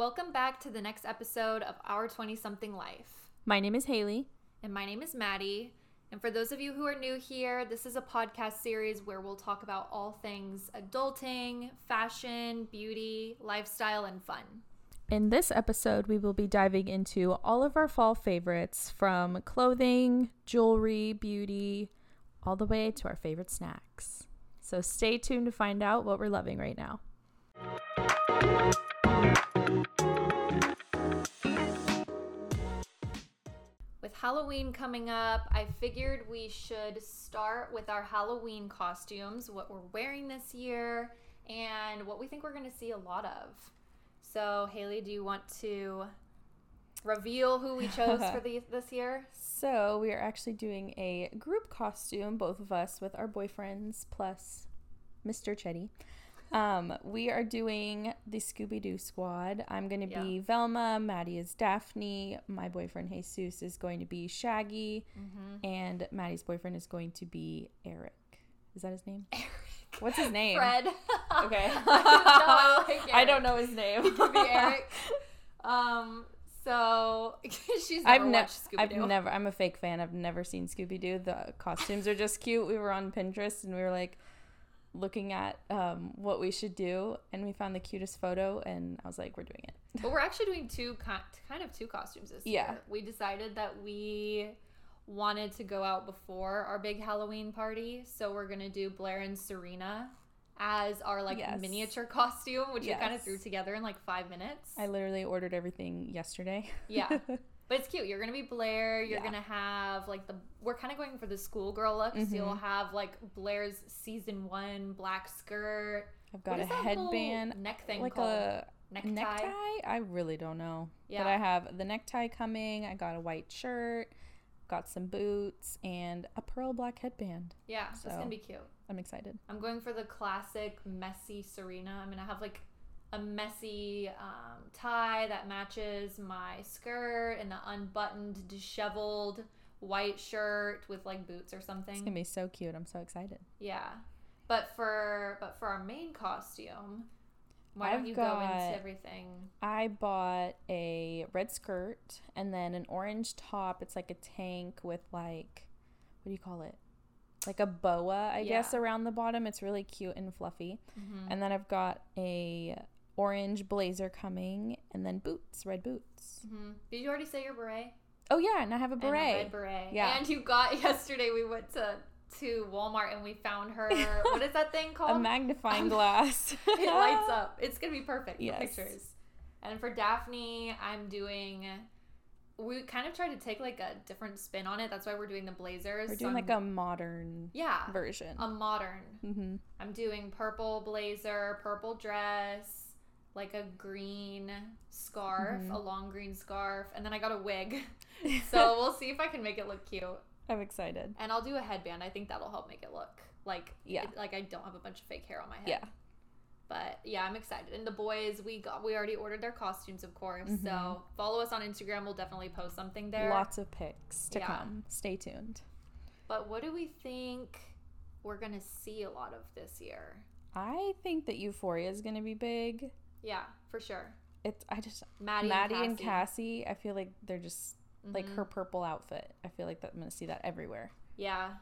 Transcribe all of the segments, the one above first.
Welcome back to the next episode of Our 20 Something Life. My name is Hailey. And my name is Maddie. And for those of you who are new here, this is a podcast series where we'll talk about all things adulting, fashion, beauty, lifestyle, and fun. In this episode, we will be diving into all of our fall favorites from clothing, jewelry, beauty, all the way to our favorite snacks. So stay tuned to find out what we're loving right now. Halloween coming up, I figured we should start with our Halloween costumes, what we're wearing this year, and what we think we're going to see a lot of. So, Hailey, do you want to reveal who we chose for the, this year? So, we are actually doing a group costume, both of us with our boyfriends plus Mr. Chetty. Um, we are doing the Scooby Doo squad. I'm going to be Velma. Maddie is Daphne. My boyfriend Jesus is going to be Shaggy. Mm-hmm. And Maddie's boyfriend is going to be Eric. Is that his name? Eric. What's his name? Fred. Okay. I, don't know, I, like I don't know his name. It could be Eric. Um, so she's never I've never, watched I've never, I'm a fake fan. I've never seen Scooby Doo. The costumes are just cute. We were on Pinterest and we were like looking at um, what we should do, and we found the cutest photo, and I was like, we're doing it. But we're actually doing two kind of two costumes this Yeah. year. We decided that we wanted to go out before our big Halloween party, so we're gonna do Blair and Serena as our like Yes. miniature costume, which we kind of threw together in like five minutes. I literally ordered everything yesterday. Yeah. But it's cute. You're gonna be Blair. You're Yeah. gonna have like the. We're kind of going for the schoolgirl look. So mm-hmm. you'll have like Blair's season one black skirt. I've got a headband, neck thing like called? a necktie. necktie. I really don't know. Yeah. But I have the necktie coming. I got a white shirt, got some boots, and a pearl black headband. Yeah, so it's gonna be cute. I'm excited. I'm going for the classic messy Serena. I'm gonna have like a messy um, tie that matches my skirt and the unbuttoned, disheveled white shirt with like boots or something. It's gonna be so cute. I'm so excited. Yeah, but for but for our main costume, why don't I've you go into everything? I bought a red skirt and then an orange top. It's like a tank with like, what do you call it? Like a boa, I guess, around the bottom. It's really cute and fluffy. Mhm. And then I've got a orange blazer coming, and then boots, red boots. Mhm. Did you already say your beret? Oh yeah, and I have a And beret. a red beret. Yeah. And you got yesterday. We went to to Walmart and we found her. what is that thing called? a magnifying Um, glass. it lights up. It's gonna be perfect for Yes. pictures. And for Daphne, I'm doing. We kind of tried to take like a different spin on it. That's why we're doing the blazers. We're doing I'm- like a modern yeah, version. a modern. hmm I'm doing purple blazer, purple dress, like a green scarf, Mhm. a long green scarf, and then I got a wig. so we'll see if I can make it look cute. I'm excited. And I'll do a headband. I think that'll help make it look like Yeah. it- like I don't have a bunch of fake hair on my head. Yeah. But yeah, I'm excited. And the boys, we got we already ordered their costumes, of course. Mhm. So follow us on Instagram. We'll definitely post something there. Lots of pics to Yeah. come. Stay tuned. But what do we think we're gonna see a lot of this year? I think that Euphoria is going to be big. Yeah, for sure. It's I just Maddie, Maddie, and and Cassie. Cassie. I feel like they're just like Mhm. her purple outfit. I feel like that I'm gonna see that everywhere. Yeah,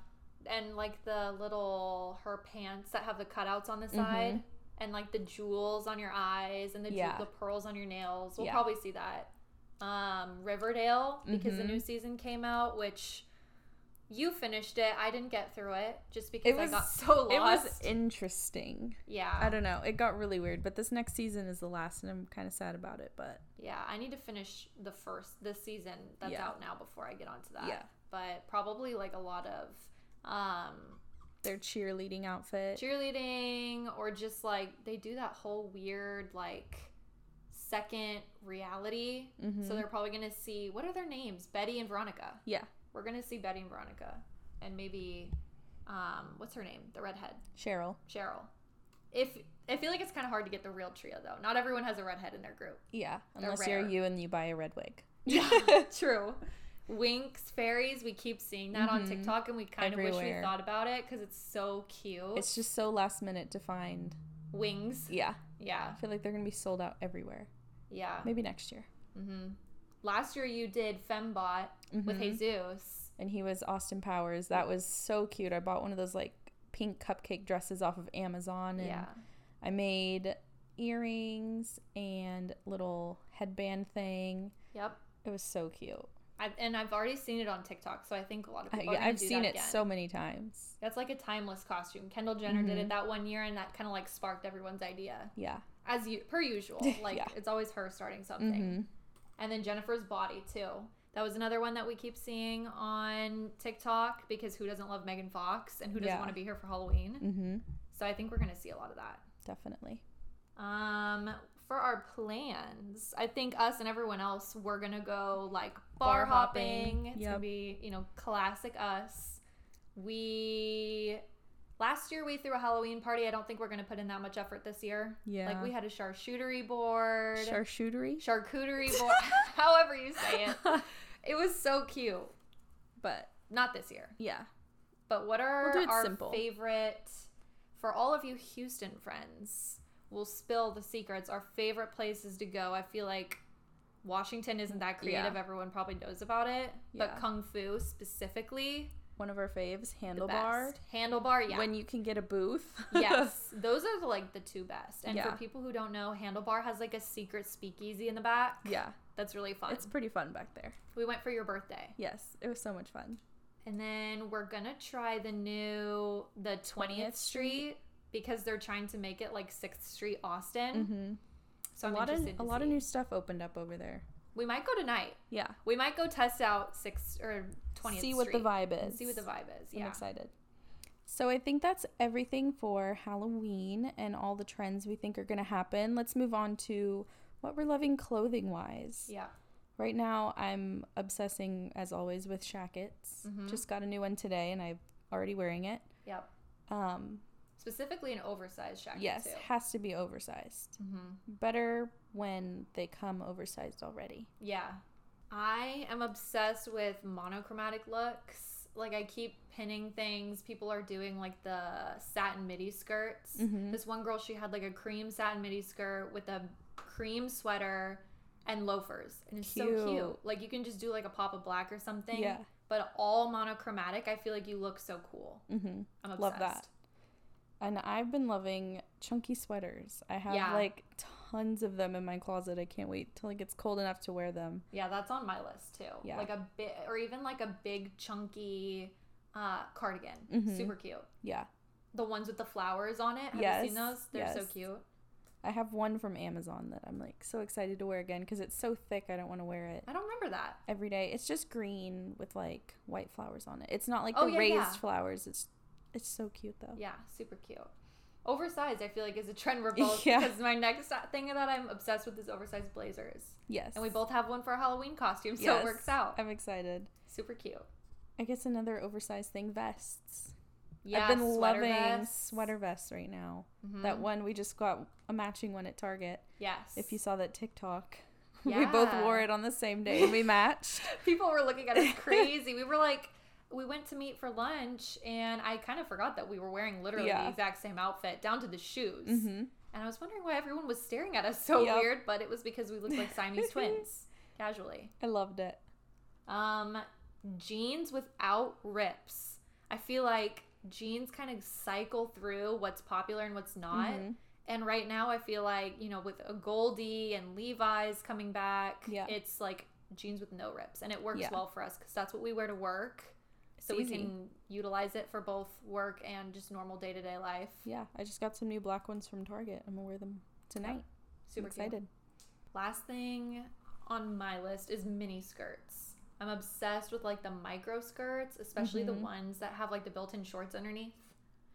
and like the little her pants that have the cutouts on the Mhm. side, and like the jewels on your eyes and the ju- Yeah. the pearls on your nails. We'll Yeah. probably see that. Um, Riverdale because the Mhm. new season came out, which you finished it. I didn't get through it just because was- I got so lost. It was interesting. yeah, I don't know. It got really weird, but this next season is the last, and I'm kind of sad about it. But yeah. I need to finish the first this season that's Yeah. out now before I get onto that. Yeah. but probably like a lot of um their cheerleading outfit. cheerleading or just like they do that whole weird like second reality. Mhm. So they're probably gonna see what are their names? Betty and Veronica. yeah, We're gonna see Betty and Veronica, and maybe um, what's her name? The redhead, Cheryl. Cheryl. If I feel like it's kind of hard to get the real trio though. Not everyone has a redhead in their group. Yeah, unless you're you and you buy a red wig. Yeah, true. Winx, fairies, we keep seeing that on Mhm. TikTok, and we kind of wish we thought about it because it's so cute. It's just so last minute to find. Wings, Yeah, yeah. I feel like they're gonna be sold out everywhere. Yeah. Maybe next year. Mm-hmm. Last year you did Fembot with Mhm. Jesus. And he was Austin Powers. That was so cute. I bought one of those like pink cupcake dresses off of Amazon and Yeah. I made earrings and little headband thing. Yep. It was so cute. I've, and I've already seen it on TikTok, so I think a lot of people. I've do seen it again. so many times. That's like a timeless costume. Kendall Jenner did Mhm. it that one year, and that kind of like sparked everyone's idea, Yeah. as you per usual. Like Yeah. it's always her starting something. hmm And then Jennifer's body too. That was another one that we keep seeing on TikTok because who doesn't love Megan Fox and who doesn't Yeah. want to be here for Halloween? hmm So I think we're gonna see a lot of that. Definitely. Um, for our plans, I think us and everyone else we're gonna go like bar, Bar hopping. hopping, It's yep. gonna be you know classic us. We last year we threw a Halloween party. I don't think we're gonna put in that much effort this year. Yeah. Like we had a charcuterie board, Charcuterie. charcuterie board, however you say it. It was so cute, but not this year. Yeah. But what are We'll our simple. favorite for all of you Houston friends? We'll spill the secrets. Our favorite places to go. I feel like Washington isn't that creative. Yeah. Everyone probably knows about it, Yeah. but Kung Fu specifically, One of our faves, Handlebar. Handlebar, yeah. When you can get a booth. yes, those are the, like the two best. And Yeah. for people who don't know, Handlebar has like a secret speakeasy in the back. yeah. That's really fun. It's pretty fun back there. we went for your birthday. Yes. It was so much fun. And then we're gonna try the new the 20th Street because they're trying to make it like 6th Street Austin. Mm-hmm. So a I'm lot of a to lot of new stuff opened up over there. We might go tonight. Yeah. We might go test out six or 20th see what the vibe is. see what the vibe is. Yeah. I'm excited. So I think that's everything for Halloween and all the trends we think are going to happen. Let's move on to what we're loving clothing wise. Yeah. Right now, I'm obsessing as always with shackets. Mhm. Just got a new one today, and I'm already wearing it. Yep. Um, Specifically an oversized jacket yes, too. has to be oversized. Mm-hmm. Better when they come oversized already. Yeah. I am obsessed with monochromatic looks. Like I keep pinning things. People are doing like the satin midi skirts. Mhm. This one girl, she had like a cream satin midi skirt with a cream sweater and loafers. And it's so cute. Cute. Like you can just do like a pop of black or something. Yeah. But all monochromatic, I feel like you look so cool. Mm-hmm. I'm obsessed. Love that. And I've been loving chunky sweaters. I have Yeah. like tons of them in my closet. I can't wait till it gets cold enough to wear them. Yeah, that's on my list too. Yeah. Like a bit, or even like a big chunky uh, cardigan. Mhm. Super cute. Yeah. The ones with the flowers on it. Have Yes, you seen those? They're so cute. I have one from Amazon that I'm like so excited to wear again because it's so thick. I don't want to wear it I don't remember that. every day. It's just green with like white flowers on it. It's not like Oh, the yeah, raised yeah. flowers. It's it's so cute though. Yeah, super cute. Oversized, I feel like, is a trend we're both Yeah. because my next thing that I'm obsessed with is oversized blazers, Yes. and we both have one for our Halloween costume, so Yes. it works out. I'm excited. Super cute. I guess another oversized thing vests. Yeah, I've been sweater loving vests. sweater vests right now. Mhm. That one we just got a matching one at Target. Yes. If you saw that TikTok, we both wore it on the same day we matched. People were looking at us crazy. we were like, we went to meet for lunch, and I kind of forgot that we were wearing literally Yeah. the exact same outfit down to the shoes. hmm And I was wondering why everyone was staring at us so Yep. weird, but it was because we looked like Siamese twins, casually. I loved it. Um, jeans without rips. I feel like jeans kind of cycle through what's popular and what's not. Mhm. And right now, I feel like you know, with AGOLDE and Levi's coming back, Yeah. it's like jeans with no rips, and it works Yeah. well for us because that's what we wear to work. So we can utilize it for both work and just normal day to day life. Yeah, I just got some new black ones from Target. I'm gonna wear them tonight. Super I'm cute. excited. Last thing on my list is mini skirts. I'm obsessed with like the micro skirts, especially the Mhm. ones that have like the built-in shorts underneath.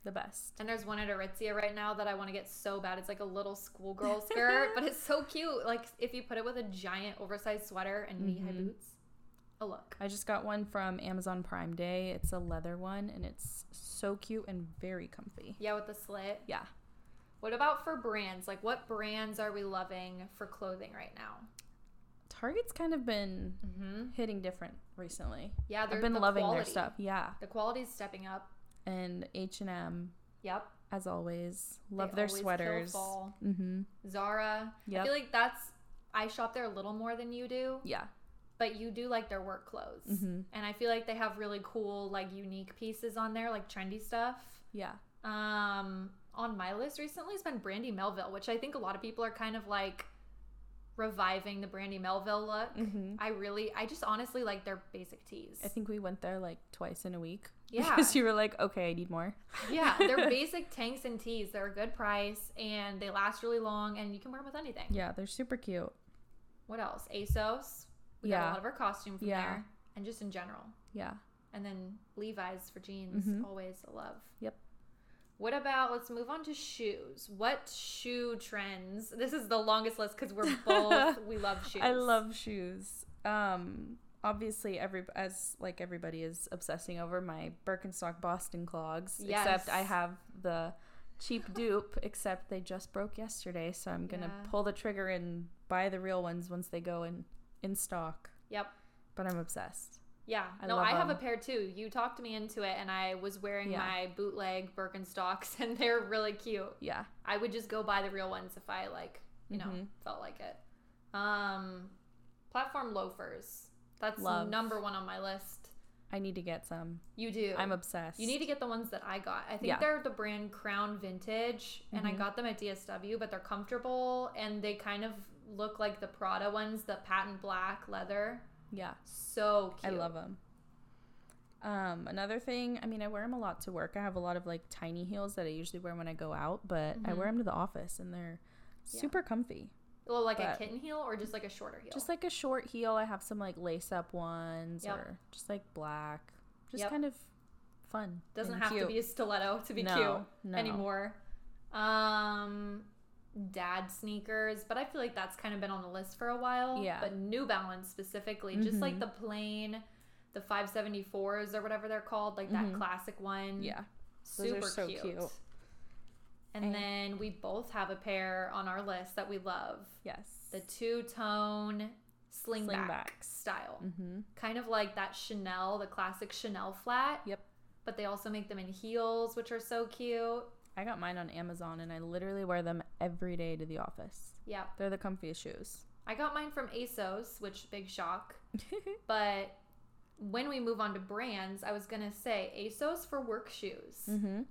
The best. And there's one at Aritzia right now that I want to get so bad. It's like a little schoolgirl skirt, but it's so cute. Like if you put it with a giant oversized sweater and knee-high Mhm. boots. A look. I just got one from Amazon Prime Day. It's a leather one and it's so cute and very comfy. Yeah, with the slit. Yeah. What about for brands? Like what brands are we loving for clothing right now? Target's kind of been Mm-hmm. hitting different recently. Yeah, they're I've been the loving quality. their stuff. Yeah. The quality's stepping up. And H&M Yep. as always. Love They their always sweaters. Mhm. Zara. I feel like that's I shop there a little more than you do, Yeah. But you do like their work clothes. Mm-hmm. And I feel like they have really cool, like unique pieces on there, like trendy stuff. Yeah. Um, on my list recently has been Brandy Melville, which I think a lot of people are kind of like reviving the Brandy Melville look. Mm-hmm. I really, I just honestly like their basic tees. I think we went there like twice in a week. Yeah. Because you were like, okay, I need more. yeah, they're basic tanks and tees. They're a good price and they last really long, and you can wear them with anything. Yeah, they're super cute. What else? ASOS. We got a Yeah. lot of our costume from Yeah. there, and just in general. Yeah. And then Levi's for jeans, Mhm. always a love. Yep. What about? Let's move on to shoes. What shoe trends? This is the longest list because we're both we love shoes. I love shoes. Um, obviously, every as like everybody is obsessing over my Birkenstock Boston clogs. Yes. Except I have the cheap dupe. Except they just broke yesterday, so I'm gonna Yeah. pull the trigger and buy the real ones once they go in in stock. Yep. But I'm obsessed. Yeah. I no, I have a pair too. You talked me into it, and I was wearing Yeah. my bootleg Birkenstocks, and they're really cute. Yeah. I would just go buy the real ones if I like, you know, Mhm. felt like it. Um, platform loafers. That's Love. number one on my list. I need to get some. You do. I'm obsessed. You need to get the ones that I got. I think Yeah. they're the brand Crown Vintage, and I Mhm. got them at DSW, but they're comfortable and they kind of look like the Prada ones, the patent black leather. Yeah. So cute. I love them. Um, another thing, I mean, I wear them a lot to work. I have a lot of like tiny heels that I usually wear when I go out, but I Mhm. wear them to the office and they're Yeah. super comfy. Well, like a kitten heel or just like a shorter heel. Just like a short heel. I have some like lace up ones Yep. or just like black. Just Yep. kind of fun. doesn't have to be a stiletto to be No, cute no. anymore. Um, dad sneakers, but I feel like that's kind of been on the list for a while. Yeah. But New Balance specifically, just like Mhm. the plain, the 574s or whatever they're called, like that Mhm. classic one. Yeah. Those super are so cute. cute. And And- then we both have a pair on our list that we love. Yes. The two tone slingback Slingbacks. style. mm-hmm. Kind of like that Chanel, the classic Chanel flat. Yep. But they also make them in heels, which are so cute. I got mine on Amazon and I literally wear them every day to the office. Yeah. They're the comfiest shoes. I got mine from ASOS, which big shock. But when we move on to brands, I was gonna say ASOS for work shoes. mm-hmm.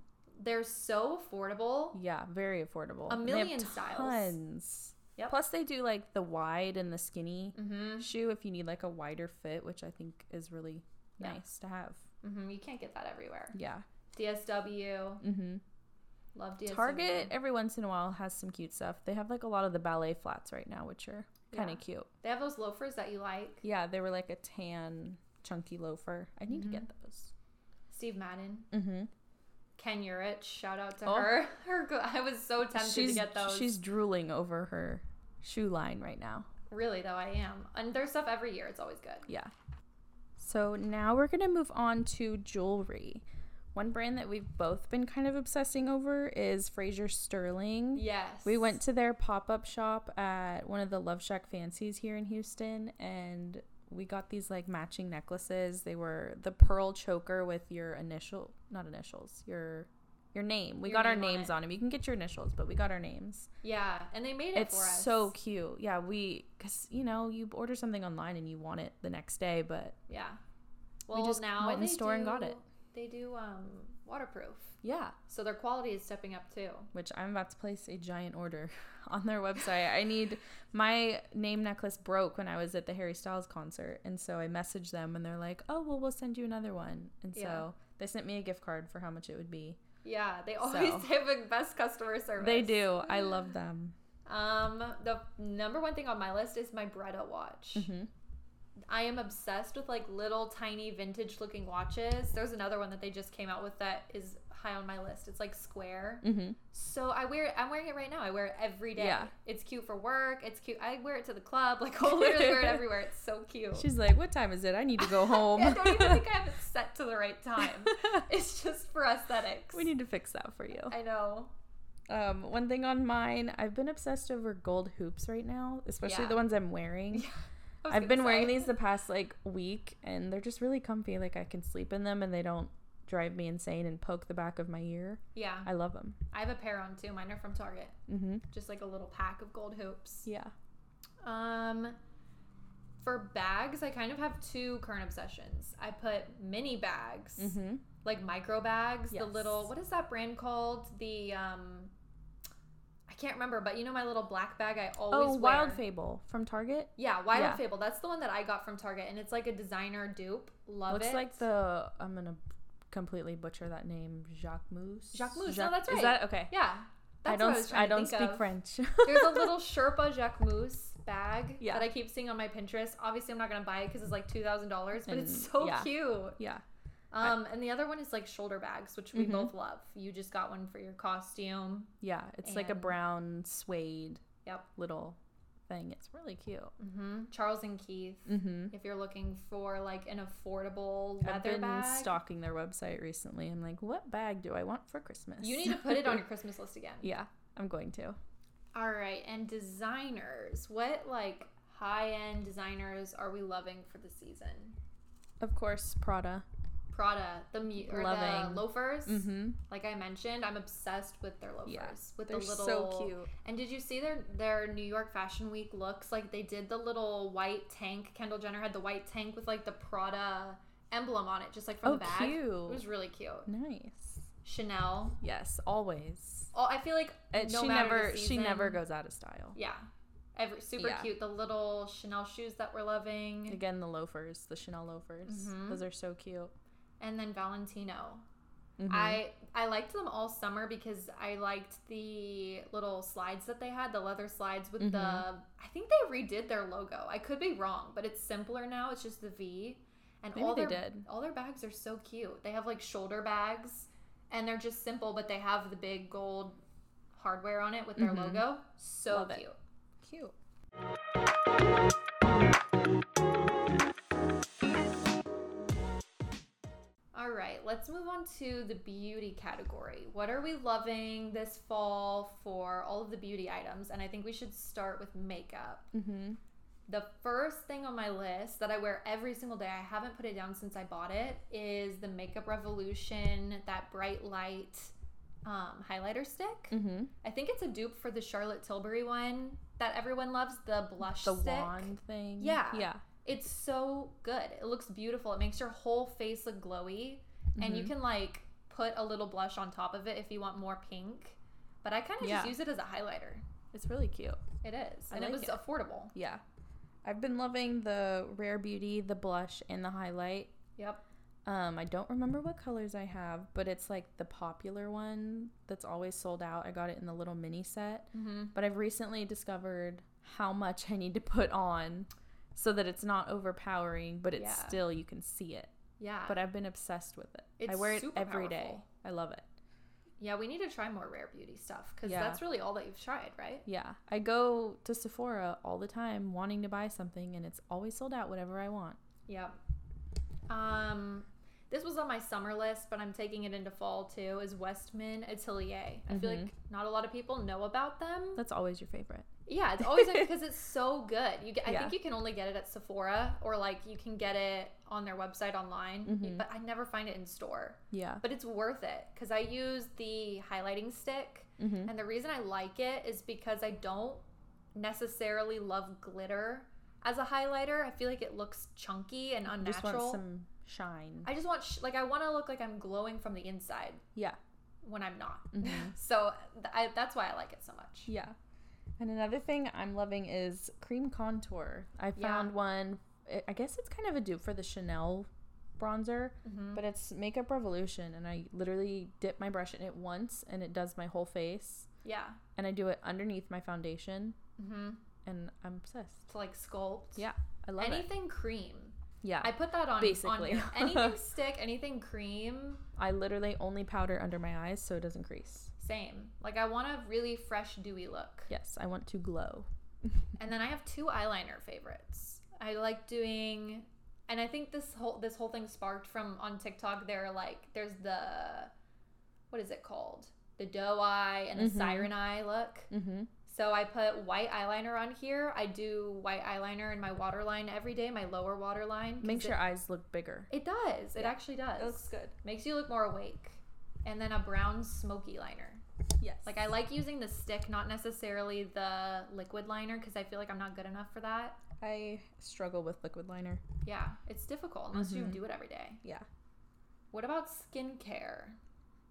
They're so affordable. Yeah, very affordable. A And they have million styles. Tons. Yep. Plus, they do like the wide and the skinny Mm-hmm. shoe if you need like a wider fit, which I think is really Yeah. nice to have. Mm-hmm. You can't get that everywhere. Yeah. DSW, Mm-hmm. Love DSW. Target every once in a while has some cute stuff. They have like a lot of the ballet flats right now, which are kind of Yeah. cute. They have those loafers that you like. Yeah, they were like a tan, chunky loafer. I need Mhm. to get those. Steve Madden, Mm-hmm. Ken Urich, shout out to Oh. her. Her, I was so tempted She's to get those. she's drooling over her shoe line right now. really though, I am. And there's stuff every year. It's always good. Yeah. So now we're going to move on to jewelry. One brand that we've both been kind of obsessing over is Frasier Sterling. Yes. We went to their pop up shop at one of the LoveShackFancys here in Houston and we got these like matching necklaces. They were the pearl choker with your initial, not initials, your your name. We Your got our name on names it. on them. You can get your initials, but we got our names. Yeah, and they made it It's for us. so cute. Yeah, we cuz you know, you order something online and you want it the next day, but Yeah. Well, just now went in they store and got it. They do um waterproof, yeah, so their quality is stepping up too. which I'm about to place a giant order on their website. I need my name necklace broke when I was at the Harry Styles concert, and so I messaged them and they're like, "Oh, well, we'll send you another one." And so Yeah. they sent me a gift card for how much it would be. Yeah, they always So. have the best customer service. They do. I love them. Um, the number one thing on my list is my Breda watch. hmm I am obsessed with like little tiny vintage looking watches. There's another one that they just came out with that is high on my list. It's like square. hmm So I wear it. I'm wearing it right now. I wear it every day. Yeah. It's cute for work. It's cute. I wear it to the club. Like I'll literally wear it everywhere. It's so cute. She's like, "What time is it? I need to go home." I don't even think I have it set to the right time. It's just for aesthetics. we need to fix that for you. I know. Um, one thing on mine, I've been obsessed over gold hoops right now, especially Yeah. the ones I'm wearing. Was I've been gonna wearing these the past like week and they're just really comfy. Like I can sleep in them and they don't drive me insane and poke the back of my ear. Yeah, I love them. I have a pair on too. Mine are from Target. Mm-hmm. Just like a little pack of gold hoops. Yeah. Um, for bags, I kind of have two current obsessions. I put mini bags, Mm-hmm. like micro bags. The little what is that brand called? The um, I can't remember, but you know my little black bag I oh, always Oh, wear. Wild Fable from Target. Yeah, Wild Yeah. Fable. That's the one that I got from Target, and it's like a designer dupe. Love Looks it. like the I'm gonna completely butcher that name. Jacques Mousse. Jacques Mousse. No, that's right. Is that okay? yeah. That's I don't. what I, I don't speak of. French. There's a little Sherpa Jacques Jacquemus bag Yeah. that I keep seeing on my Pinterest. Obviously, I'm not gonna buy it because it's like two thousand dollars, but it's so yeah. cute. yeah. Um, and the other one is like shoulder bags, which we Mhm. both love. You just got one for your costume. Yeah. It's like a brown suede Yep. little thing. It's really cute. hmm Charles and Keith. Mm-hmm. If you're looking for like an affordable leather I've been bag, stalking their website recently. I'm like, what bag do I want for Christmas? you need to put it on your Christmas list again. yeah, I'm going to. All right, and designers. What like high-end designers are we loving for the season? Of course, Prada. Prada, the mu- or the loafers. Mm-hmm. Like I mentioned, I'm obsessed with their loafers. Yeah, with They're the little so cute. And did you see their their New York Fashion Week looks? Like they did the little white tank. Kendall Jenner had the white tank with like the Prada emblem on it, just like from Oh, the bag. cute. It was really cute. Nice. Chanel. Yes, always. Oh, I feel like And no she never she never goes out of style. Yeah, every super Yeah. cute. The little Chanel shoes that we're loving, Again, the loafers, the Chanel loafers. Mhm. Those are so cute. And then Valentino. Mhm. I I liked them all summer because I liked the little slides that they had, the leather slides with the. Mhm. I think they redid their logo. I could be wrong, but it's simpler now. It's just the V, and Maybe all they their did. all their bags are so cute. They have like shoulder bags, and they're just simple, but they have the big gold hardware on it with their Mhm. logo. So Love it. cute. All right, let's move on to the beauty category. What are we loving this fall for all of the beauty items? And I think we should start with makeup. Mm-hmm. The first thing on my list that I wear every single day, I haven't put it down since I bought it, is the Makeup Revolution, that bright light um, highlighter stick. Mm-hmm. I think it's a dupe for the Charlotte Tilbury one that everyone loves, the blush The stick. wand thing. Yeah. Yeah. It's so good. It looks beautiful. It makes your whole face look glowy. And you Mhm. can like put a little blush on top of it if you want more pink. But I kind of Yeah. just use it as a highlighter. It's really cute. It is. I And it was it. affordable. Yeah. I've been loving the Rare Beauty, the blush, and the highlight. Yep. Um, I don't remember what colors I have, but it's like the popular one that's always sold out. I got it in the little mini set. Mm-hmm. But I've recently discovered how much I need to put on so that it's not overpowering, but it's Yeah. still you can see it. Yeah. But I've been obsessed with it. It's I wear it every day. powerful. I love it. yeah, we need to try more rare beauty stuff because Yeah. that's really all that you've tried, right? Yeah. I go to Sephora all the time wanting to buy something and it's always sold out whatever I want. Yep. Um, this was on my summer list, but I'm taking it into fall too. Is Westman Atelier? I feel Mhm. like not a lot of people know about them. That's always your favorite. Yeah, it's always because it's so good. You get, I Yeah. think you can only get it at Sephora or like you can get it on their website online, Mhm. but I never find it in store. Yeah. But it's worth it because I use the highlighting stick, Mm-hmm. and the reason I like it is because I don't necessarily love glitter as a highlighter. I feel like it looks chunky and unnatural. Just want some shine. I just want sh- like I want to look like I'm glowing from the inside yeah. when I'm not. Mhm. So th- I, that's why I like it so much. Yeah. And another thing I'm loving is cream contour. I found one. I- I guess it's kind of a dupe for the Chanel bronzer, Mm-hmm. but it's Makeup Revolution, and I literally dip my brush in it once, and it does my whole face. Yeah. And I do it underneath my foundation, Mm-hmm. and I'm obsessed. To like sculpt. Yeah, I love it. anything cream. Yeah, I put that on Basically. On. Anything stick, anything cream, I literally only powder under my eyes so it doesn't crease. same. Like I want a really fresh, dewy look. Yes, I want to glow. And then I have two eyeliner favorites. I like doing, and I think this whole this whole thing sparked from on TikTok. They're like, there's the, what is it called? The doe eye and a Mhm. siren eye look. Mm-hmm. So I put white eyeliner on here. I do white eyeliner in my waterline every day, my lower waterline. Makes it- your eyes look bigger. It does. It Yeah. actually does. It looks good. Makes you look more awake. And then a brown smoky liner. Yes. Like I like using the stick, not necessarily the liquid liner, because I feel like I'm not good enough for that. I struggle with liquid liner. Yeah, it's difficult unless you Mhm. do it every day. Yeah. What about skincare?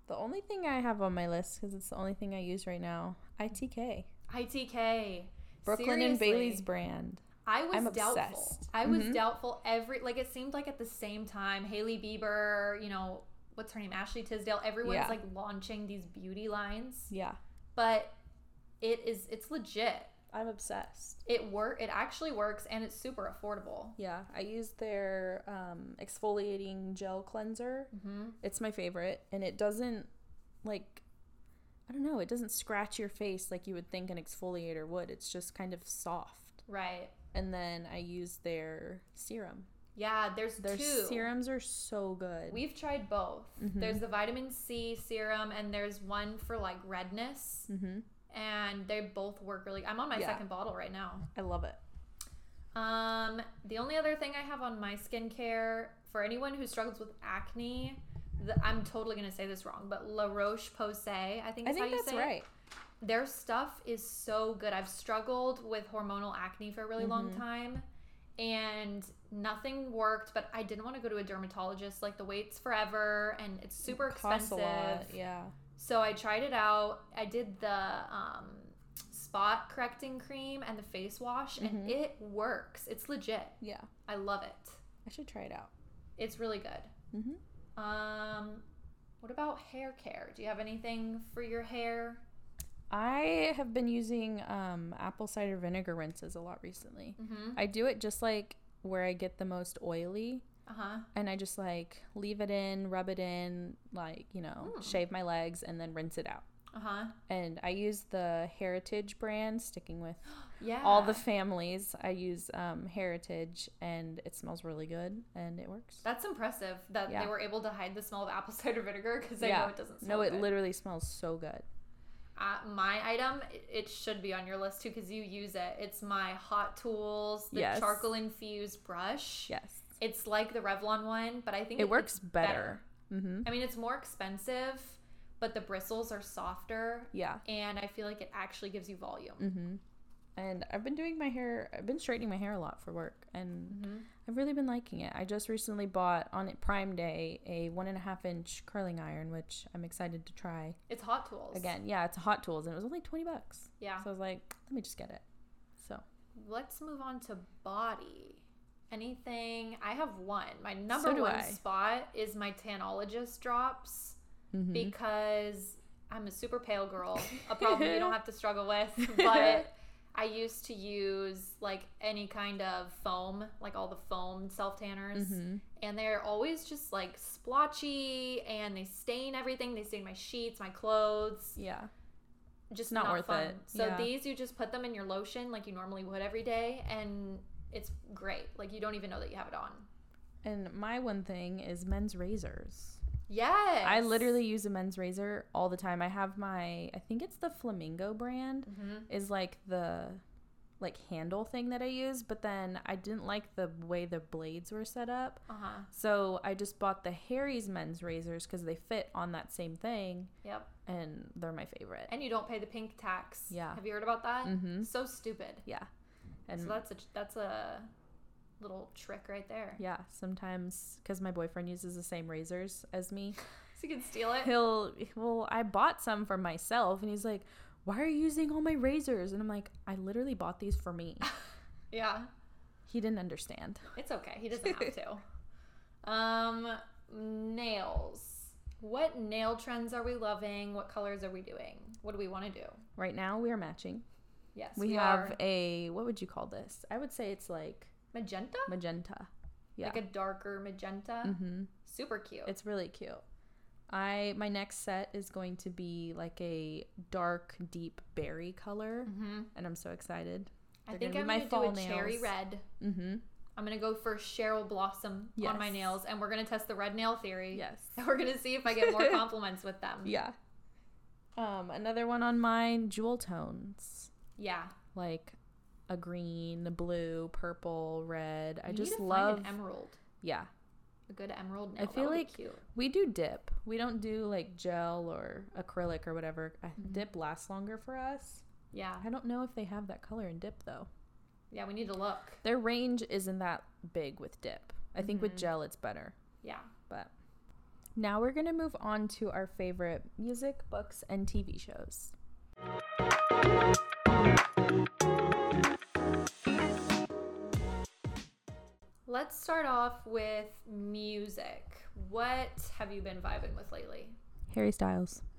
The only thing I have on my list because it's the only thing I use right now, ITK, ITK. Brooklyn and Bailey's brand. I was I'm doubtful. obsessed. I was Mhm. doubtful every like it seemed like at the same time Hailey Bieber, you know, what's her name? Ashley Tisdale, everyone's Yeah. like launching these beauty lines. Yeah. But it is it's legit. I'm obsessed. It work it actually works and it's super affordable. Yeah, I use their um, exfoliating gel cleanser. Mm-hmm. It's my favorite, and it doesn't like I don't know. It doesn't scratch your face like you would think an exfoliator would. It's just kind of soft. Right. And then I use their serum. Yeah, there's Their two. serums are so good. We've tried both. Mhm. There's the vitamin C serum and there's one for like redness mm-hmm. and they both work really I'm on my Yeah. second bottle right now. I love it. Um, the only other thing I have on my skincare for anyone who struggles with acne, the, I'm totally gonna say this wrong, but La Roche Posay, I think I is how think you that's say right. it. Their stuff is so good. I've struggled with hormonal acne for a really long Mhm. time, and nothing worked. But I didn't want to go to a dermatologist. Like the wait's forever, and it's super It expensive. Yeah. So I tried it out. I did the um, spot correcting cream and the face wash, Mhm. and it works. It's legit. Yeah. I love it. I should try it out. It's really good. Mm-hmm. Um, what about hair care? Do you have anything for your hair? I have been using um, apple cider vinegar rinses a lot recently. Mm-hmm. I do it just like where I get the most oily, Uh huh. and I just like leave it in, rub it in, like you know, Mm. shave my legs, and then rinse it out. Uh huh. And I use the Heritage brand, sticking with Yeah. all the families. I use um, Heritage, and it smells really good, and it works. That's impressive that Yeah. they were able to hide the smell of apple cider vinegar because I Yeah. know it doesn't smell No, it good. literally smells so good. Uh, my item, it- it should be on your list too because you use it. It's my Hot Tools, the Yes. charcoal infused brush. Yes, It's like the Revlon one, but I think it works it's better. Mm-hmm. I mean, it's more expensive, but the bristles are softer, Yeah. and I feel like it actually gives you volume. Mm-hmm. And I've been doing my hair. I've been straightening my hair a lot for work, and Mm-hmm. I've really been liking it. I just recently bought on it Prime Day a one and a half inch curling iron, which I'm excited to try It's Hot Tools again. Yeah, it's Hot Tools, and it was only twenty bucks. Yeah. So I was like, let me just get it. So Let's move on to body. Anything? I have one. My number So one I. spot is my Tanologist drops mhm. because I'm a super pale girl. A problem you don't have to struggle with, but. I used to use like any kind of foam, like all the foam self tanners, Mhm. and they're always just like splotchy and they stain everything. They stain my sheets, my clothes. yeah, Just not not, worth fun. it. So Yeah. these you just put them in your lotion like you normally would every day, and it's great. Like you don't even know that you have it on. and my one thing is men's razors. Yes, I literally use a men's razor all the time. I have my, I think it's the Flamingo brand. hmm is like the like handle thing that I use, but then I didn't like the way the blades were set up. Uh huh. So I just bought the Harry's men's razors because they fit on that same thing Yep. and they're my favorite. And you don't pay the pink tax. Yeah. Have you heard about that? Mm-hmm. So stupid. Yeah. And so that's a that's a little trick right there. yeah, sometimes because my boyfriend uses the same razors as me, So you can steal it. he'll, well, I bought some for myself and he's like, why are you using all my razors? And I'm like, I literally bought these for me. Yeah. he didn't understand. It's okay. He doesn't have to. Um, nails. What nail trends are we loving? What colors are we doing? What do we want to do? Right now we are matching. Yes, we, have a what would you call this? I would say it's like magenta, magenta. Yeah. like a darker magenta. mm-hmm. Super cute. It's really cute. I my next set is going to be like a dark, deep berry color, hmm and I'm so excited. I They're think gonna I'm my gonna do a cherry red. Mm-hmm. I'm gonna go for Cheryl Blossom on my nails, and we're gonna test the red nail theory. Yes. And we're gonna see if I get more compliments with them. Yeah. Um, another one on mine, jewel tones, Yeah. like a green, a blue, purple, red. I just love. emerald. yeah, A good emerald nail. I feel like cute. We do dip. We don't do like gel or acrylic or whatever. I, Mhm. Dip lasts longer for us. Yeah. I don't know if they have that color in dip though. Yeah, we need to look. Their range isn't that big with dip. I think with Mhm. gel it's better. Yeah. But now we're going to move on to our favorite music, books, and TV shows. Let's start off with music. What have you been vibing with lately? Harry Styles.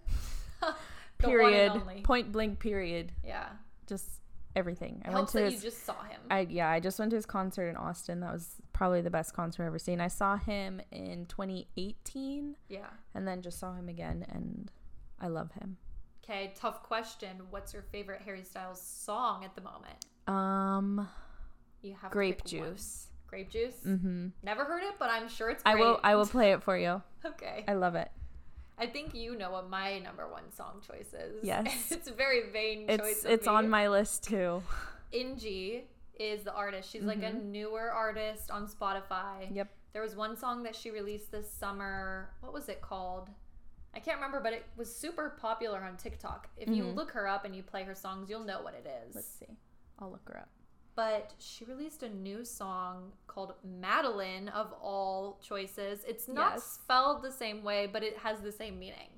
The one and period. Point blank period. Yeah. Just everything. I Helps went that to his you just saw him. I yeah, I just went to his concert in Austin. That was probably the best concert I've ever seen. I saw him in 2018 yeah. and then just saw him again and I love him. Okay, tough question. What's your favorite Harry Styles song at the moment? Um You have grape to pick one. juice. Grape juice? Mhm. Never heard it, but I'm sure it's I will I will play it for you. Okay. I love it. I think you know what my number one song choice is. Yes. it's a very vain It's choice. it's on my list too. Inji is the artist. She's like a Mhm. newer artist on Spotify. Yep. There was one song that she released this summer. What was it called? I can't remember, but it was super popular on TikTok. If you Mhm. look her up and you play her songs, you'll know what it is. Let's see. I'll look her up. But she released a new song called Madeline of all choices. It's not Yes. spelled the same way, but it has the same meaning.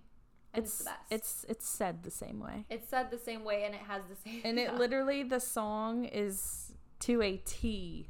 It's, It's the best. it's it's said the same way. it's said the same way and it has the same And it yeah. literally the song is to a T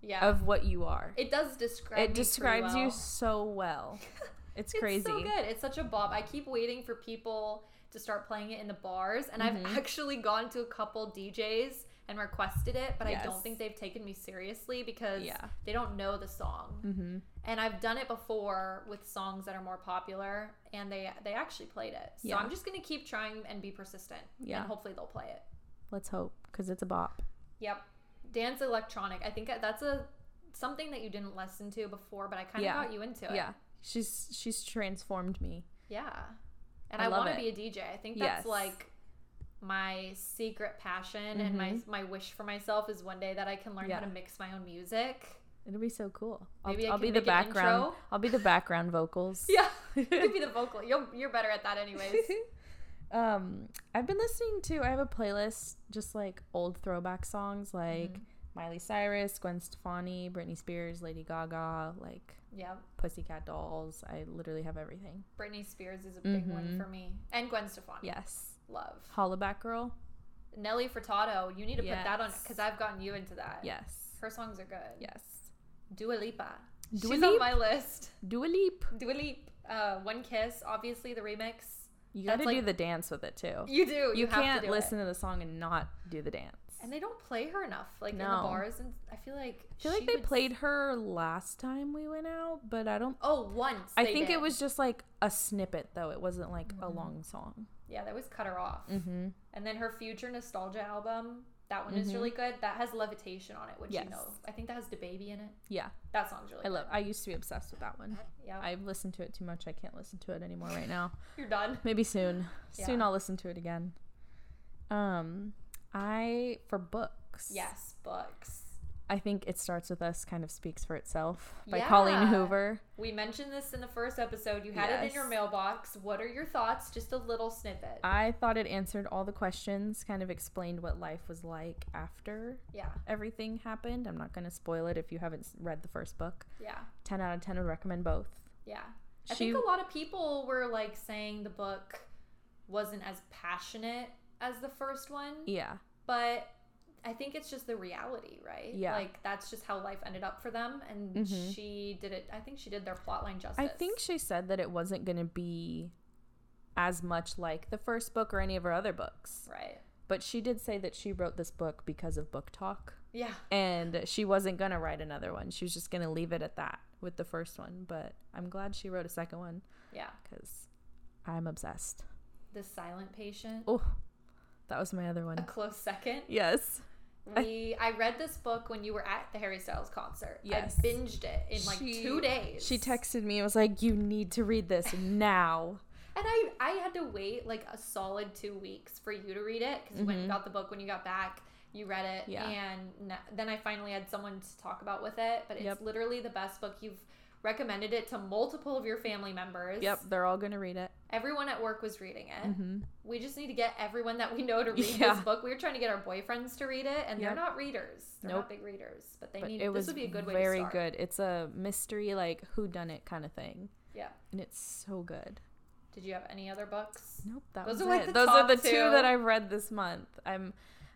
yeah. of what you are. it does describe It describes well. you so well. It's crazy. It's so good. It's such a bop. I keep waiting for people to start playing it in the bars, and Mhm. I've actually gone to a couple DJs and requested it, but I don't think they've taken me seriously because Yeah. they don't know the song. Mm-hmm. And I've done it before with songs that are more popular, and they they actually played it. So Yeah. I'm just gonna keep trying and be persistent, Yeah. and hopefully they'll play it. Let's hope, because it's a bop. Yep, dance electronic. I think that's a something that you didn't listen to before, but I kind of Yeah. got you into it. Yeah, she's she's transformed me. Yeah. And I I, want to be a DJ. I think that's Yes. like my secret passion and my my wish for myself is one day that I can learn Mm-hmm. Yeah. how to mix my own music. It'll be so cool. I'll, Maybe I I'll be the background. I'll be the background vocals. Yeah. you could be the vocal. You're, you're better at that anyways. um, I've been listening to. I have a playlist just like old throwback songs, like Mhm. Miley Cyrus, Gwen Stefani, Britney Spears, Lady Gaga, like yeah. Pussycat Dolls. I literally have everything. Britney Spears is a big one Mhm. for me. And Gwen Stefani. Yes. Love. Hollaback Girl. Nelly Furtado. You need to put that on because I've gotten you into that. Yes. Her songs are good. Yes. Dua Lipa. Dua She's Lip? on my list. Dua Leap. Dua Lipa. Uh, One Kiss. Obviously the remix. You got to do the dance with it too. You do. You, You, have can't to do listen It. to the song and not do the dance. And they don't play her enough, like in the bars. And I feel like I feel like they played her last time we went out, but I don't. Oh, once. I think did. it was just like a snippet though. It wasn't like a Mhm. long song. Yeah, that was cut her off. Mm-hmm. And then her future nostalgia album, that one is Mhm. really good. That has levitation on it, which Yes. you know. I think that has the baby in it. Yeah, That song's really I love. good. I used to be obsessed with that one. Yeah, I've listened to it too much. I can't listen to it anymore right now. you're done. Maybe soon. Soon I'll listen to it again. Um, I for books. Yes, books. I think it starts with us. Kind of speaks for itself by Colleen Hoover. We mentioned this in the first episode. You had it in your mailbox. What are your thoughts? Just a little snippet. I thought it answered all the questions. Kind of explained what life was like after yeah, everything happened. I'm not going to spoil it if you haven't read the first book. yeah, 10 out of 10 would recommend both. yeah. I She- think a lot of people were like saying the book wasn't as passionate as the first one. Yeah. but I think it's just the reality, right? Yeah. Like that's just how life ended up for them, and Mhm. she did it. I think she did their plotline justice. I think she said that it wasn't going to be as much like the first book or any of her other books. right. But she did say that she wrote this book because of BookTok Yeah, and she wasn't going to write another one. She was just going to leave it at that with the first one. But I'm glad she wrote a second one yeah. because I'm obsessed. The Silent Patient, Oh, that was my other one. a one. close second. Yes. We I read this book when you were at the Harry Styles concert. Yes. I binged it in like She- two days. She texted me and was like, You need to read this now. and I I had to wait like a solid two weeks for you to read it because you went and Mhm. got the book when you got back. You read it, Yeah. and then I finally had someone to talk about with it. But it's Yep. literally the best book you've recommended it to multiple of your family members. Yep, they're all gonna read it. Everyone at work was reading it. Mm-hmm. We just need to get everyone that we know to read Yeah. this book. We were trying to get our boyfriends to read it, and they're not readers. They're Nope. not big readers, but they But need. it this would be a good way very to start. good. It's a mystery, like who done it kind of thing, Yeah. and it's so good. Did you have any other books? Nope, that Those was are, like, it. Those are the two. two. that I've read this month. I'm.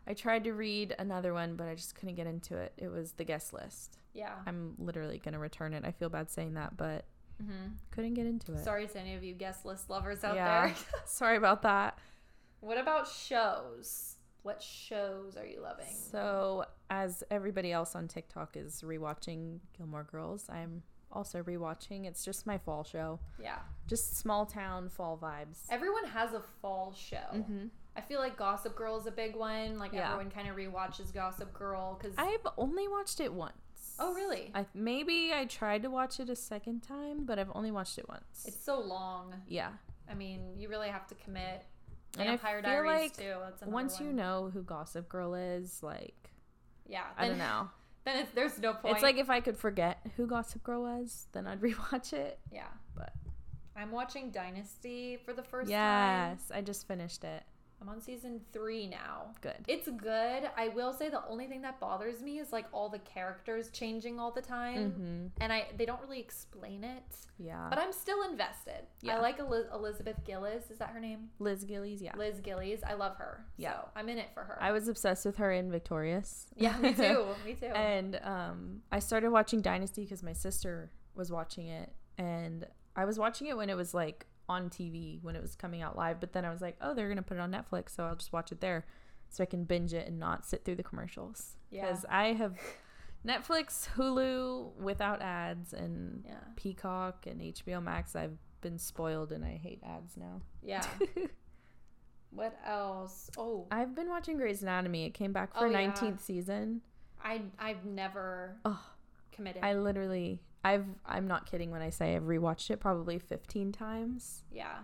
I tried to read another one, but I just couldn't get into it. It was the guest list. Yeah. I'm literally gonna return it. I feel bad saying that, but Mm-hmm. couldn't get into it. Sorry to any of you guest list lovers out Yeah. there. Sorry about that. what about shows? What shows are you loving? So, as everybody else on TikTok is rewatching Gilmore Girls, I'm also rewatching. It's just my fall show. yeah. Just small town fall vibes. Everyone has a fall show. hmm I feel like Gossip Girl is a big one. Like Yeah. everyone kind of rewatches Gossip Girl because. I've only watched it once. Oh really? I maybe I tried to watch it a second time, but I've only watched it once. It's so long. yeah. I mean, you really have to commit. And I Vampire feel Diaries like too. Once you know who Gossip Girl is, like Yeah. I don't know. Then it's, there's no point. It's like if I could forget who Gossip Girl was, then I'd rewatch it. yeah. But I'm watching Dynasty for the first time. yes, I just finished it. I'm on season three now. Good. It's good. I will say the only thing that bothers me is like all the characters changing all the time, Mm-hmm. and I they don't really explain it. Yeah. But I'm still invested. Yeah. I like Eliz- Elizabeth Gillies. Is that her name? Liz Gillies, yeah. Liz Gillies. I love her. Yeah. So I'm in it for her. I was obsessed with her in Victorious. yeah, me too. Me too. and um, I started watching Dynasty because my sister was watching it, and I was watching it when it was like on TV when it was coming out live. But then I was like, oh, they're gonna put it on Netflix, so I'll just watch it there, so I can binge it and not sit through the commercials. Yeah. Because I have Netflix, Hulu without ads, and yeah. Peacock and HBO Max. I've been spoiled, and I hate ads now. Yeah. what else? Oh, I've been watching Grey's Anatomy. It came back for Oh, yeah. 19th season. I I've never Oh, committed. I literally, I've, I'm not kidding when I say I've rewatched it probably 15 times. yeah.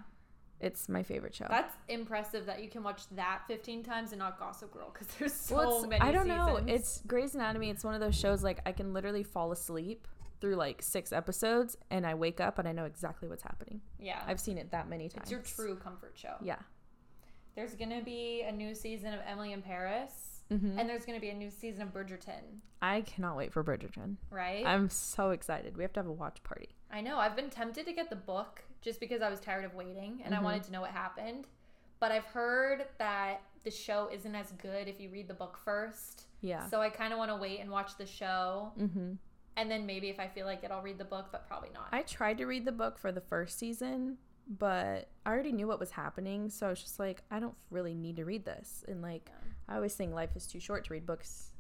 It's my favorite show. That's impressive that you can watch that 15 times and not Gossip Girl because there's so well, many. I don't know. It's Grey's Anatomy. It's one of those shows like I can literally fall asleep through like six episodes and I wake up and I know exactly what's happening. yeah. I've seen it that many times. it's your true comfort show. Yeah. There's gonna be a new season of Emily in Paris, hmm and there's gonna be a new season of Bridgerton. I cannot wait for Bridgerton. Right? I'm so excited. We have to have a watch party. I know. I've been tempted to get the book just because I was tired of waiting and I Mhm. wanted to know what happened. But I've heard that the show isn't as good if you read the book first. Yeah. So I kind of want to wait and watch the show. hmm And then maybe if I feel like it, I'll read the book, but probably not. I tried to read the book for the first season, but I already knew what was happening. So I was just like, I don't really need to read this. And like, I always think life is too short to read books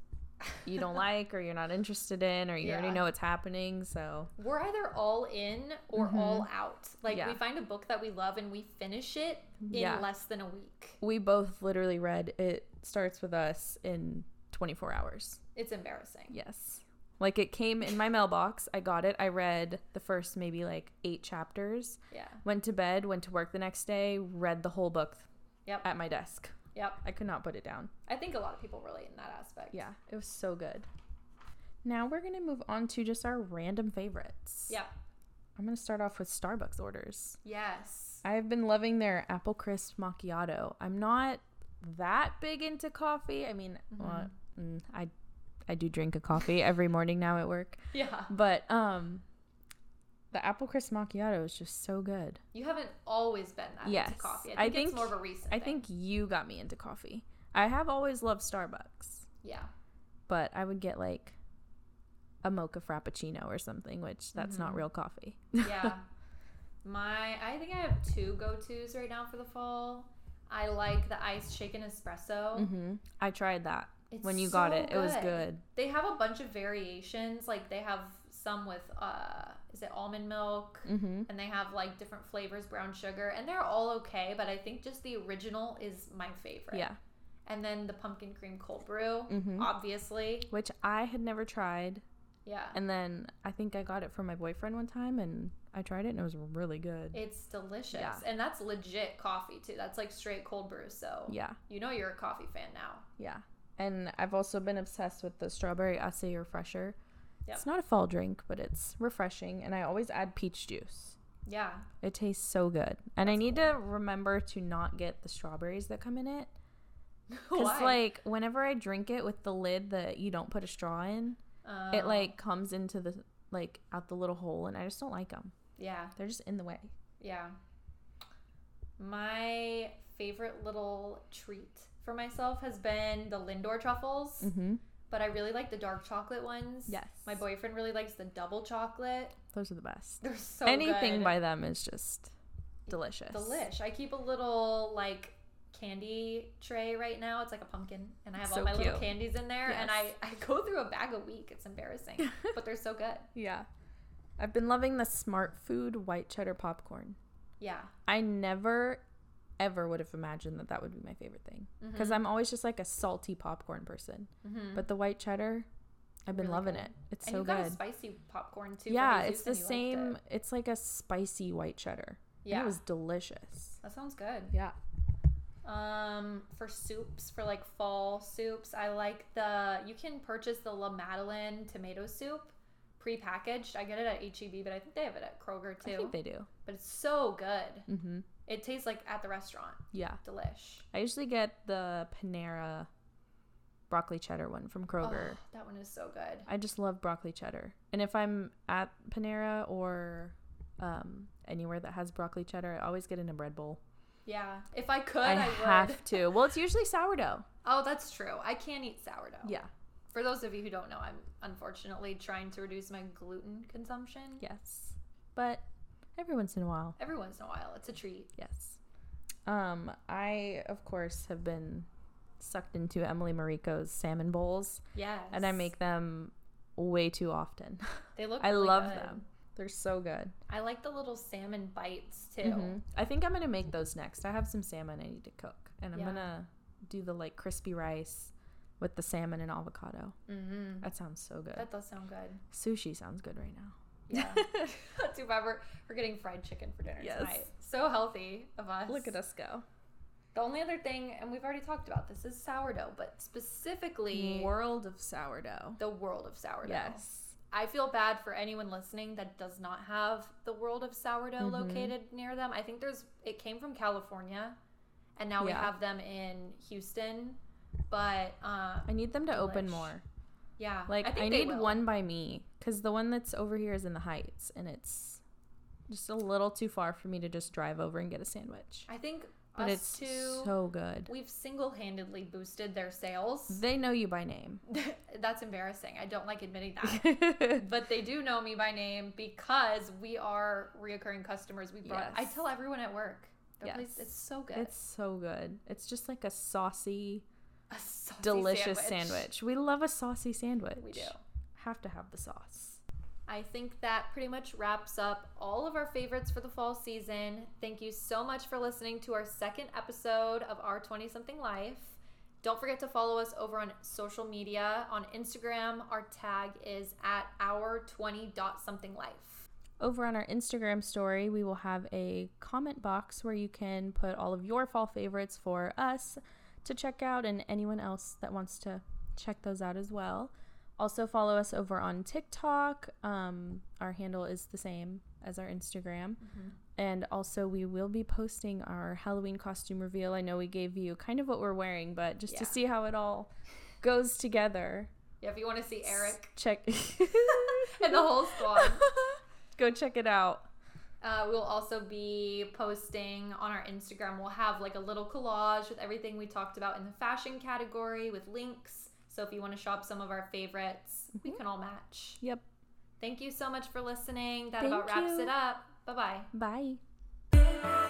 you don't like or you're not interested in or you already know what's happening. So We're either all in or Mhm. all out. Like Yeah. we find a book that we love and we finish it in Yeah. less than a week. we both literally read It Starts With Us in 24 hours. It's embarrassing. Yes. Like it came in my mailbox. I got it. I read the first maybe like eight chapters, Yeah. went to bed, went to work the next day, read the whole book Yep. at my desk. Yep. I could not put it down. I think a lot of people relate in that aspect. Yeah, it was so good. Now we're going to move on to just our random favorites. Yep. I'm going to start off with Starbucks orders. Yes. I've been loving their apple crisp macchiato. I'm not that big into coffee. I mean, well, mm, I I do drink a coffee every morning now at work, Yeah. but um the apple crisp macchiato is just so good. You haven't always been that Yes. into coffee. I I think, it's more of a recent I thing. think you got me into coffee. I have always loved Starbucks, Yeah. but I would get like a mocha frappuccino or something, which that's not Mhm. real coffee. Yeah. My I think I have two go tos right now for the fall. I like the iced shaken espresso. hmm I tried that It's when you got so it. It was good. They have a bunch of variations. Like they have some with uh it almond milk? hmm And they have like different flavors, brown sugar, and they're all okay, but I think just the original is my favorite. Yeah. And then the pumpkin cream cold brew, hmm obviously. Which I had never tried. Yeah. And then I think I got it from my boyfriend one time and I tried it and it was really good. It's delicious. Yeah. And that's legit coffee too. That's like straight cold brew. So yeah. you know you're a coffee fan now. Yeah. And I've also been obsessed with the strawberry acai refresher. Yep. It's not a fall drink, but it's refreshing, and I always add peach juice. Yeah. It tastes so good, and I need to remember to not get the strawberries that come in it. Because like whenever I drink it with the lid that you don't put a straw in, it Oh, like comes into the like out the little hole, and I just don't like them. yeah, They're just in the way. yeah. My favorite little treat for myself has been the Lindor truffles, Mm-hmm. But I really like the dark chocolate ones. Yes. My boyfriend really likes the double chocolate. Those are the best. They're so good. Anything good. by them is just delicious. Delish. I keep a little like candy tray right now. It's like a pumpkin, and I have So all my little candies in there. And I I go through a bag a week. It's embarrassing, but they're so good. Yeah. I've been loving the Smartfood white cheddar popcorn. Yeah. I never ever would have imagined that that would be my favorite thing because Mhm. I'm always just like a salty popcorn person. Mhm. But the white cheddar, I've been Really loving good. it. It's and so you got a good. spicy popcorn too. Yeah, it's the and same. it. It's like a spicy white cheddar. and Yeah, it was delicious. that sounds good. Yeah. Um, for soups, for like fall soups, I like the. You can purchase the La Madeleine tomato soup, prepackaged. I get it at HEB, but I think they have it at Kroger too. I think they do. but it's so good. Mm-hmm. It tastes like at the restaurant. Yeah. Delish. I usually get the Panera broccoli cheddar one from Kroger. Oh, that one is so good. I just love broccoli cheddar. And if I'm at Panera or um, anywhere that has broccoli cheddar, I always get in a bread bowl. Yeah, if I could, I, I, would. have to. Well, it's usually sourdough. Oh, that's true. I can't eat sourdough. Yeah. For those of you who don't know, I'm unfortunately trying to reduce my gluten consumption. Yes. But every once in a while, Every once in a while, it's a treat. yes. Um, I of course have been sucked into Emily Mariko's salmon bowls, Yes. and I make them way too often. They look. I really love good. them. They're so good. I like the little salmon bites too. Mhm. I think I'm gonna make those next. I have some salmon I need to cook, and I'm Yeah. gonna do the like crispy rice with the salmon and avocado. Mm-hmm. That sounds so good. That does sound good. Sushi sounds good right now. Yeah. Too bad we're, we're getting fried chicken for dinner Yes. tonight. So healthy of us. Look at us go. The only other thing, and we've already talked about this, is sourdough, but specifically World of sourdough. the world of sourdough. Yes. I feel bad for anyone listening that does not have the world of sourdough Mhm. located near them. I think there's it came from California, and now we have them in Houston. But uh, I need them to open more. Yeah, Like I, they need will. one by me because the one that's over here is in the Heights, and it's just a little too far for me to just drive over and get a sandwich. I think But it's two, so good. we've single-handedly boosted their sales. They know you by name. That's embarrassing. I don't like admitting that. but they do know me by name because we are reoccurring customers. We brought. I tell everyone at work. Their Yes. place it's so good. It's so good. It's just like a saucy, a saucy delicious sandwich. We love a saucy sandwich. We do. Have to have the sauce. I think that pretty much wraps up all of our favorites for the fall season. Thank you so much for listening to our second episode of our 20 something life. Don't forget to follow us over on social media. On Instagram, our tag is at our 20 dot something life. Over on our Instagram story, we will have a comment box where you can put all of your fall favorites for us to check out and anyone else that wants to check those out as well. Also, follow us over on TikTok. Um, our handle is the same as our Instagram. And also, we will be posting our Halloween costume reveal. I know we gave you kind of what we're wearing, but just to see how it all goes together, Yeah, if you want to see Eric check and the whole squad. Go check it out. Uh, we'll also be posting on our Instagram. We'll have like a little collage with everything we talked about in the fashion category with links. So if you want to shop some of our favorites, we can all match. Yep. Thank you so much for listening. That Thank about wraps you. it up. Bye bye. Bye.